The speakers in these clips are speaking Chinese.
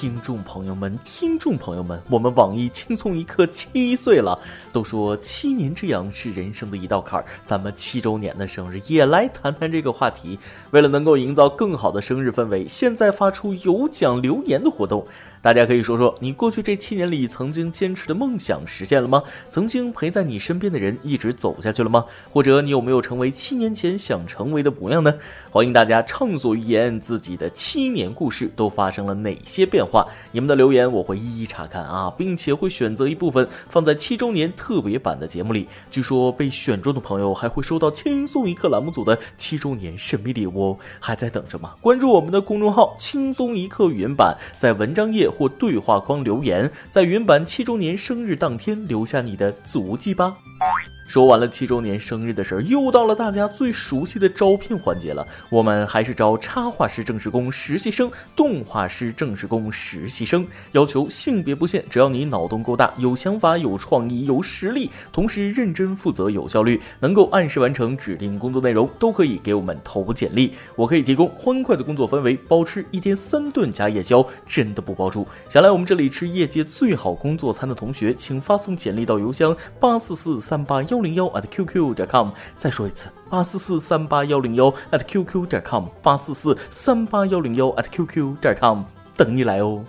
听众朋友们，听众朋友们，我们网易轻松一刻七岁了。都说七年之痒是人生的一道坎儿，咱们七周年的生日也来谈谈这个话题。为了能够营造更好的生日氛围，现在发出有奖留言的活动。大家可以说说你过去这七年里曾经坚持的梦想实现了吗？曾经陪在你身边的人一直走下去了吗？或者你有没有成为七年前想成为的模样呢？欢迎大家畅所欲言，自己的七年故事都发生了哪些变化？你们的留言我会一一查看啊，并且会选择一部分放在七周年特别版的节目里。据说被选中的朋友还会收到轻松一刻栏目组的七周年神秘礼物哦，还在等什么？关注我们的公众号“轻松一刻语音版”，在文章页。或对话框留言，在云版七周年生日当天留下你的足迹吧。说完了七周年生日的事儿，又到了大家最熟悉的招聘环节了。我们还是招插画师正式工实习生、动画师正式工实习生，要求性别不限，只要你脑洞够大、有想法、有创意、有实力，同时认真负责、有效率，能够按时完成指定工作内容，都可以给我们投简历。我可以提供欢快的工作氛围，包吃一天三顿加夜宵，真的不包住。想来我们这里吃业界最好工作餐的同学，请发送简历到邮箱八四四三八幺。零幺 at qq 点 com，再说一次，八四四三八幺零幺 at qq 点 com，八四四三八幺零幺 at qq 点 com，等你来哦。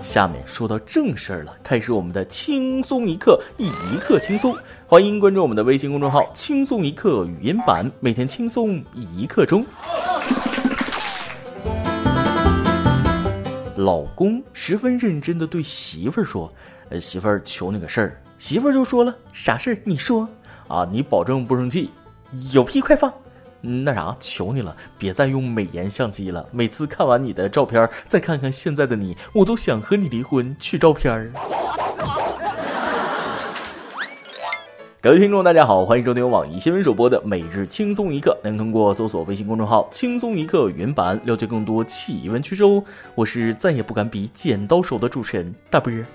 下面说到正事儿了，开始我们的轻松一刻，一刻轻松，欢迎关注我们的微信公众号“轻松一刻语音版”，每天轻松一刻钟。老公十分认真的对媳妇儿说。媳妇儿求你个事儿，媳妇儿就说了啥事儿？你说啊，你保证不生气，有屁快放。那啥，求你了，别再用美颜相机了。每次看完你的照片，再看看现在的你，我都想和你离婚去照片儿。各位听众，大家好，欢迎收听网易新闻首播的每日轻松一刻。能通过搜索微信公众号“轻松一刻”原版了解更多气温趋势哦。我是再也不敢比剪刀手的主持人大波儿。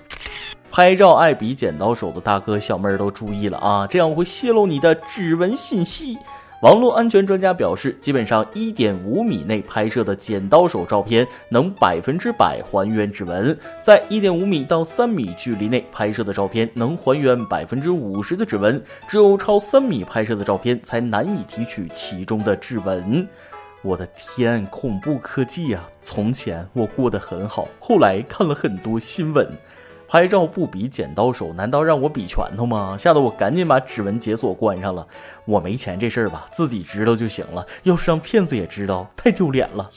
拍照爱比剪刀手的大哥小妹儿都注意了啊，这样会泄露你的指纹信息。网络安全专家表示，基本上一点五米内拍摄的剪刀手照片能百分之百还原指纹，在一点五米到三米距离内拍摄的照片能还原百分之五十的指纹，只有超三米拍摄的照片才难以提取其中的指纹。我的天，恐怖科技呀！从前我过得很好，后来看了很多新闻。拍照不比剪刀手，难道让我比拳头吗？吓得我赶紧把指纹解锁关上了。我没钱这事儿吧，自己知道就行了。要是让骗子也知道，太丢脸了。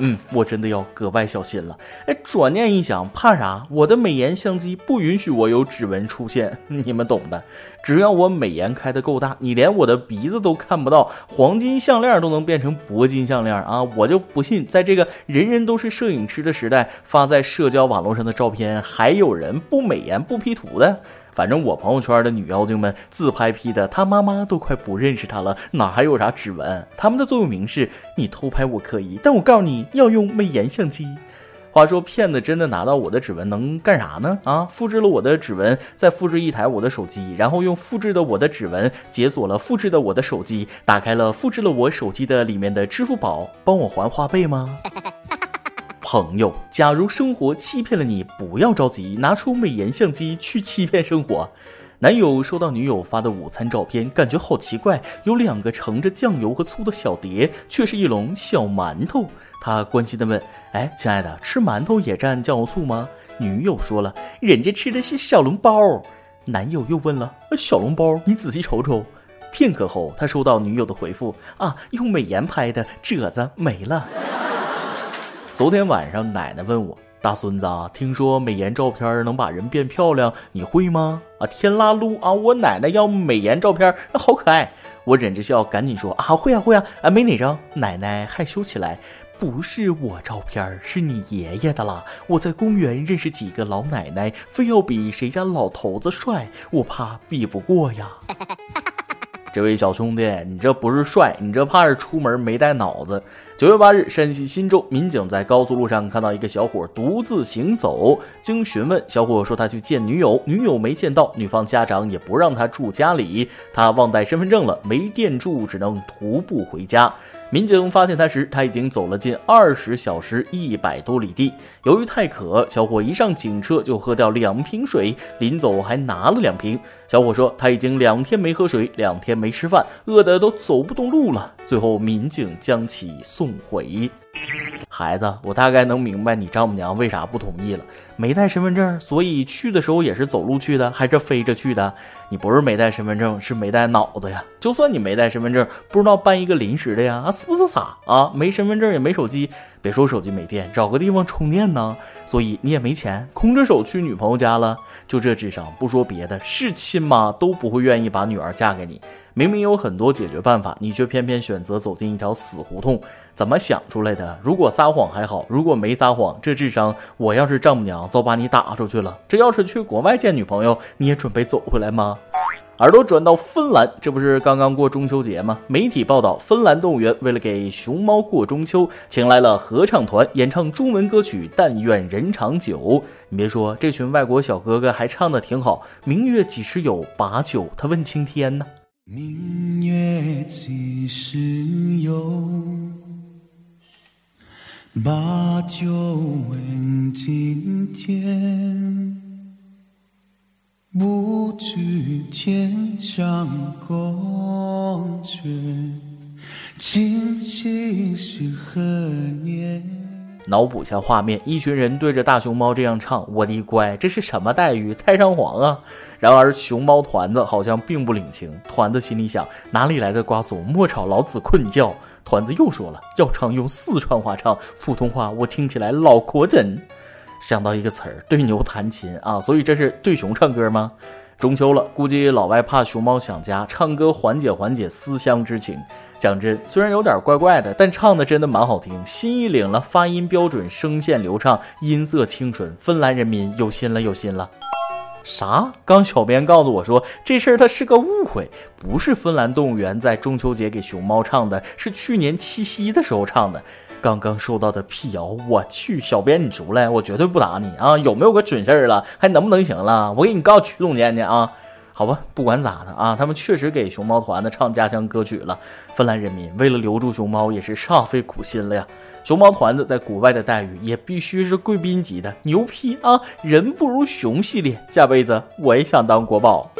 嗯，我真的要格外小心了。哎，转念一想，怕啥？我的美颜相机不允许我有指纹出现，你们懂的。只要我美颜开的够大，你连我的鼻子都看不到，黄金项链都能变成铂金项链啊！我就不信，在这个人人都是摄影师的时代，发在社交网络上的照片，还有人不美颜不 P 图的。反正我朋友圈的女妖精们自拍 P 的，她妈妈都快不认识她了，哪还有啥指纹？他们的座右铭是：你偷拍我可以，但我告诉你要用美颜相机。话说骗子真的拿到我的指纹能干啥呢？啊，复制了我的指纹，再复制一台我的手机，然后用复制的我的指纹解锁了复制的我的手机，打开了复制了我手机的里面的支付宝，帮我还花呗吗？朋友，假如生活欺骗了你，不要着急，拿出美颜相机去欺骗生活。男友收到女友发的午餐照片，感觉好奇怪，有两个盛着酱油和醋的小碟，却是一笼小馒头。他关心的问：“哎，亲爱的，吃馒头也蘸酱油醋吗？”女友说了：“人家吃的是小笼包。”男友又问了：“小笼包，你仔细瞅瞅。”片刻后，他收到女友的回复：“啊，用美颜拍的褶子没了。”昨天晚上，奶奶问我：“大孙子，听说美颜照片能把人变漂亮，你会吗？”啊，天啦噜啊！我奶奶要美颜照片，好可爱。我忍着笑，赶紧说：“啊，会啊会啊！啊，没哪张。”奶奶害羞起来：“不是我照片，是你爷爷的啦。我在公园认识几个老奶奶，非要比谁家老头子帅，我怕比不过呀。”这位小兄弟，你这不是帅，你这怕是出门没带脑子。九月八日，山西忻州民警在高速路上看到一个小伙独自行走，经询问，小伙说他去见女友，女友没见到，女方家长也不让他住家里，他忘带身份证了，没电住，只能徒步回家。民警发现他时，他已经走了近二十小时，一百多里地。由于太渴，小伙一上警车就喝掉两瓶水，临走还拿了两瓶。小伙说他已经两天没喝水，两天没吃饭，饿得都走不动路了。最后，民警将其送回。孩子，我大概能明白你丈母娘为啥不同意了。没带身份证，所以去的时候也是走路去的，还是飞着去的？你不是没带身份证，是没带脑子呀！就算你没带身份证，不知道办一个临时的呀？啊，是不是傻啊？没身份证也没手机，别说手机没电，找个地方充电呢。所以你也没钱，空着手去女朋友家了。就这智商，不说别的，是亲妈都不会愿意把女儿嫁给你。明明有很多解决办法，你却偏偏选择走进一条死胡同，怎么想出来的？如果撒谎还好，如果没撒谎，这智商，我要是丈母娘，早把你打出去了。这要是去国外见女朋友，你也准备走回来吗？耳朵转到芬兰，这不是刚刚过中秋节吗？媒体报道，芬兰动物园为了给熊猫过中秋，请来了合唱团演唱中文歌曲《但愿人长久》。你别说，这群外国小哥哥还唱的挺好。明月几时有，把酒他问青天呢？明月几时有，把酒问青天。不知天上宫阙，今夕是何年？脑补下画面，一群人对着大熊猫这样唱：“我的乖，这是什么待遇？太上皇啊！”然而熊猫团子好像并不领情，团子心里想：哪里来的瓜怂，莫吵老子困觉。团子又说了：“要唱用四川话唱，普通话我听起来老磕碜。”想到一个词儿，对牛弹琴啊，所以这是对熊唱歌吗？中秋了，估计老外怕熊猫想家，唱歌缓解缓解思乡之情。讲真，虽然有点怪怪的，但唱的真的蛮好听，心意领了，发音标准，声线流畅，音色清纯，芬兰人民有心了，有心了。啥？刚小编告诉我说，这事儿它是个误会，不是芬兰动物园在中秋节给熊猫唱的，是去年七夕的时候唱的。刚刚收到的辟谣，我去，小编你出来，我绝对不打你啊！有没有个准事儿了？还能不能行了？我给你告曲总监去啊！好吧，不管咋的啊，他们确实给熊猫团子唱家乡歌曲了。芬兰人民为了留住熊猫，也是煞费苦心了呀。熊猫团子在国外的待遇也必须是贵宾级的，牛批啊！人不如熊系列，下辈子我也想当国宝。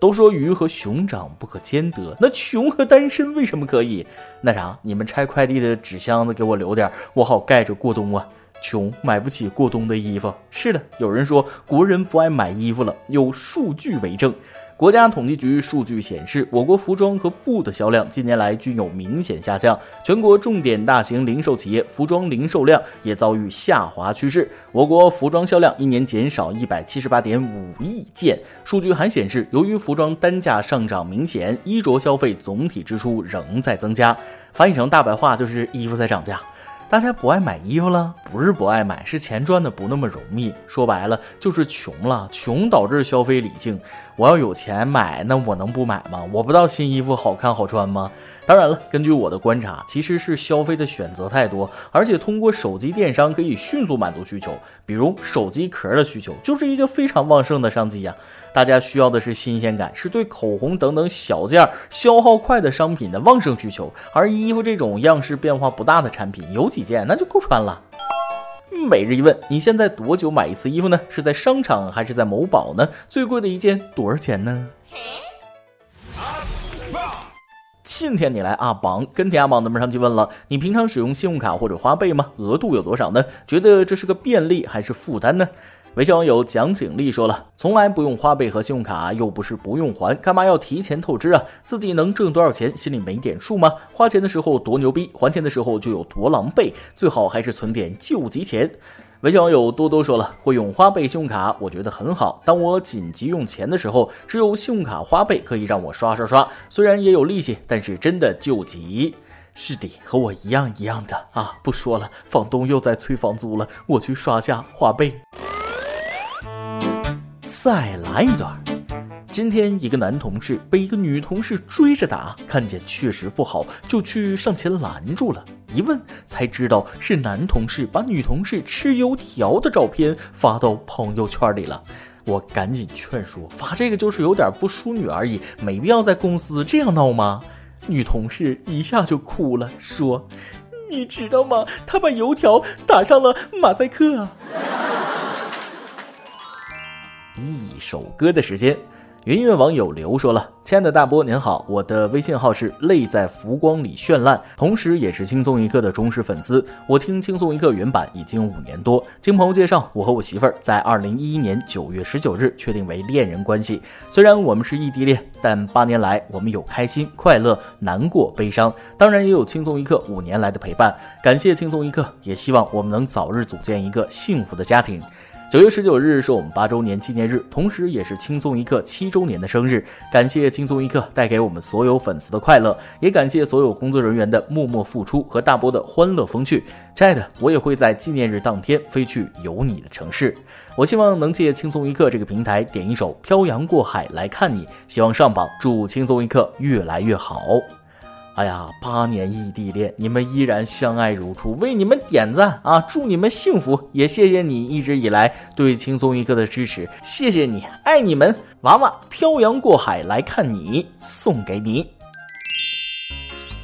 都说鱼和熊掌不可兼得，那熊和单身为什么可以？那啥，你们拆快递的纸箱子给我留点，我好盖着过冬啊。穷买不起过冬的衣服。是的，有人说国人不爱买衣服了，有数据为证。国家统计局数据显示，我国服装和布的销量近年来均有明显下降，全国重点大型零售企业服装零售量也遭遇下滑趋势。我国服装销量一年减少一百七十八点五亿件。数据还显示，由于服装单价上涨明显，衣着消费总体支出仍在增加。翻译成大白话就是衣服在涨价。大家不爱买衣服了，不是不爱买，是钱赚的不那么容易。说白了就是穷了，穷导致消费理性。我要有钱买，那我能不买吗？我不知道新衣服好看好穿吗？当然了，根据我的观察，其实是消费的选择太多，而且通过手机电商可以迅速满足需求。比如手机壳的需求就是一个非常旺盛的商机呀。大家需要的是新鲜感，是对口红等等小件消耗快的商品的旺盛需求。而衣服这种样式变化不大的产品，有几件那就够穿了。每日一问：你现在多久买一次衣服呢？是在商场还是在某宝呢？最贵的一件多少钱呢？今天你来阿榜跟天阿榜的们上期问了，你平常使用信用卡或者花呗吗？额度有多少呢？觉得这是个便利还是负担呢？微信网友蒋景丽说了，从来不用花呗和信用卡，又不是不用还，干嘛要提前透支啊？自己能挣多少钱，心里没点数吗？花钱的时候多牛逼，还钱的时候就有多狼狈，最好还是存点救急钱。微信网友多多说了，会用花呗、信用卡，我觉得很好。当我紧急用钱的时候，只有信用卡、花呗可以让我刷刷刷。虽然也有利息，但是真的救急。是的，和我一样一样的啊！不说了，房东又在催房租了，我去刷下花呗。再来一段。今天一个男同事被一个女同事追着打，看见确实不好，就去上前拦住了。一问才知道是男同事把女同事吃油条的照片发到朋友圈里了。我赶紧劝说，发这个就是有点不淑女而已，没必要在公司这样闹吗？女同事一下就哭了，说：“你知道吗？他把油条打上了马赛克。”一首歌的时间。云音乐网友刘说了：“亲爱的大波，您好，我的微信号是泪在浮光里绚烂，同时也是轻松一刻的忠实粉丝。我听轻松一刻原版已经五年多，经朋友介绍，我和我媳妇儿在二零一一年九月十九日确定为恋人关系。虽然我们是异地恋，但八年来我们有开心、快乐、难过、悲伤，当然也有轻松一刻五年来的陪伴。感谢轻松一刻，也希望我们能早日组建一个幸福的家庭。”九月十九日是我们八周年纪念日，同时也是轻松一刻七周年的生日。感谢轻松一刻带给我们所有粉丝的快乐，也感谢所有工作人员的默默付出和大波的欢乐风趣。亲爱的，我也会在纪念日当天飞去有你的城市。我希望能借轻松一刻这个平台点一首《漂洋过海来看你》，希望上榜，祝轻松一刻越来越好。哎呀，八年异地恋，你们依然相爱如初，为你们点赞啊！祝你们幸福，也谢谢你一直以来对轻松一刻的支持，谢谢你，爱你们，娃娃漂洋过海来看你，送给你。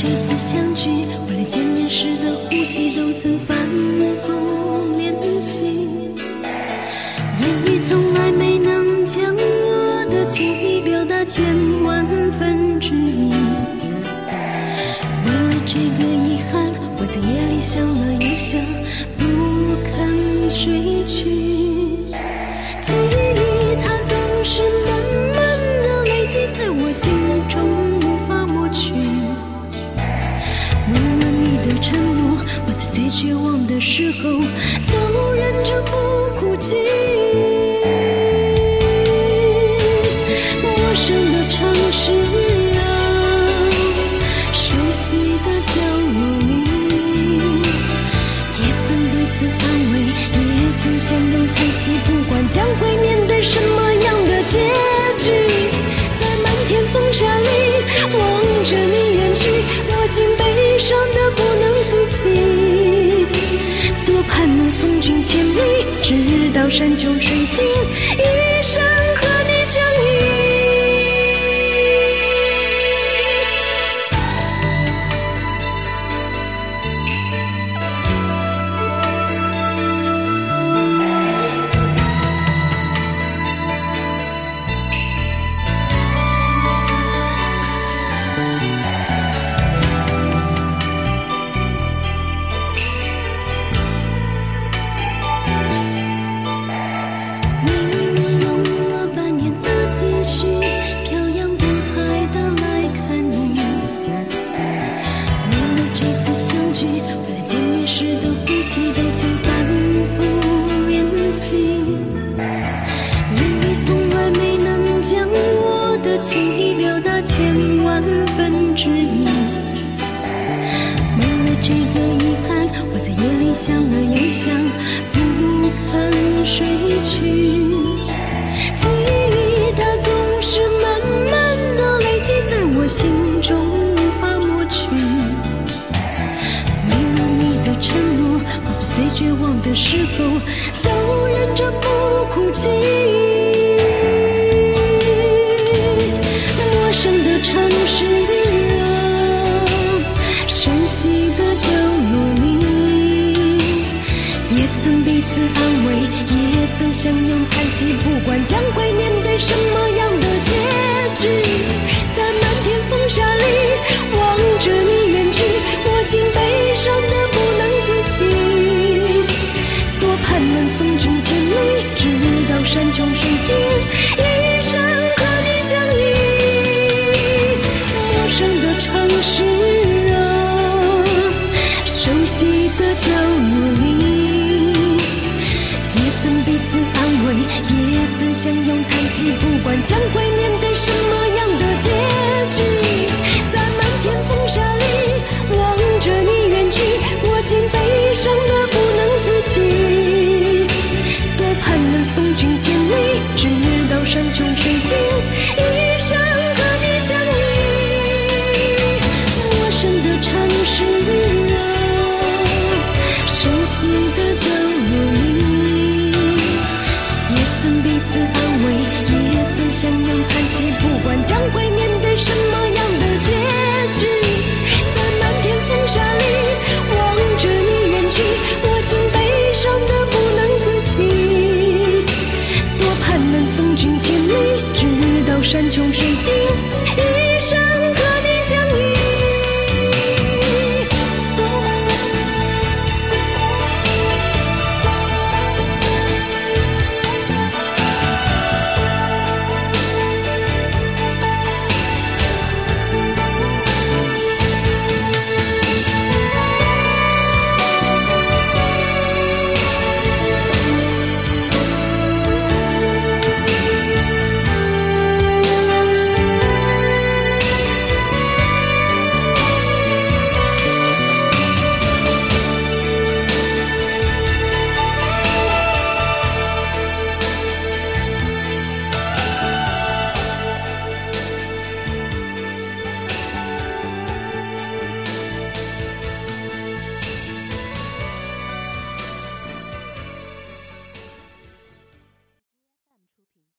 这次相聚，我连见面时的呼吸都曾反复练习。言语从来没能将我的情意表达千万分之一。为了这个遗憾，我在夜里想了又想，不肯睡去。绝望的时候，都忍着不哭泣。山穷水谁都曾反复练习言语从来没能将我的情意表达千万分之一为了这个遗憾我在夜里想了又想绝望的时候都忍着不哭泣。陌生的城市啊，熟悉的角落里，也曾彼此安慰，也曾。相拥叹息，不管将会面对什么样的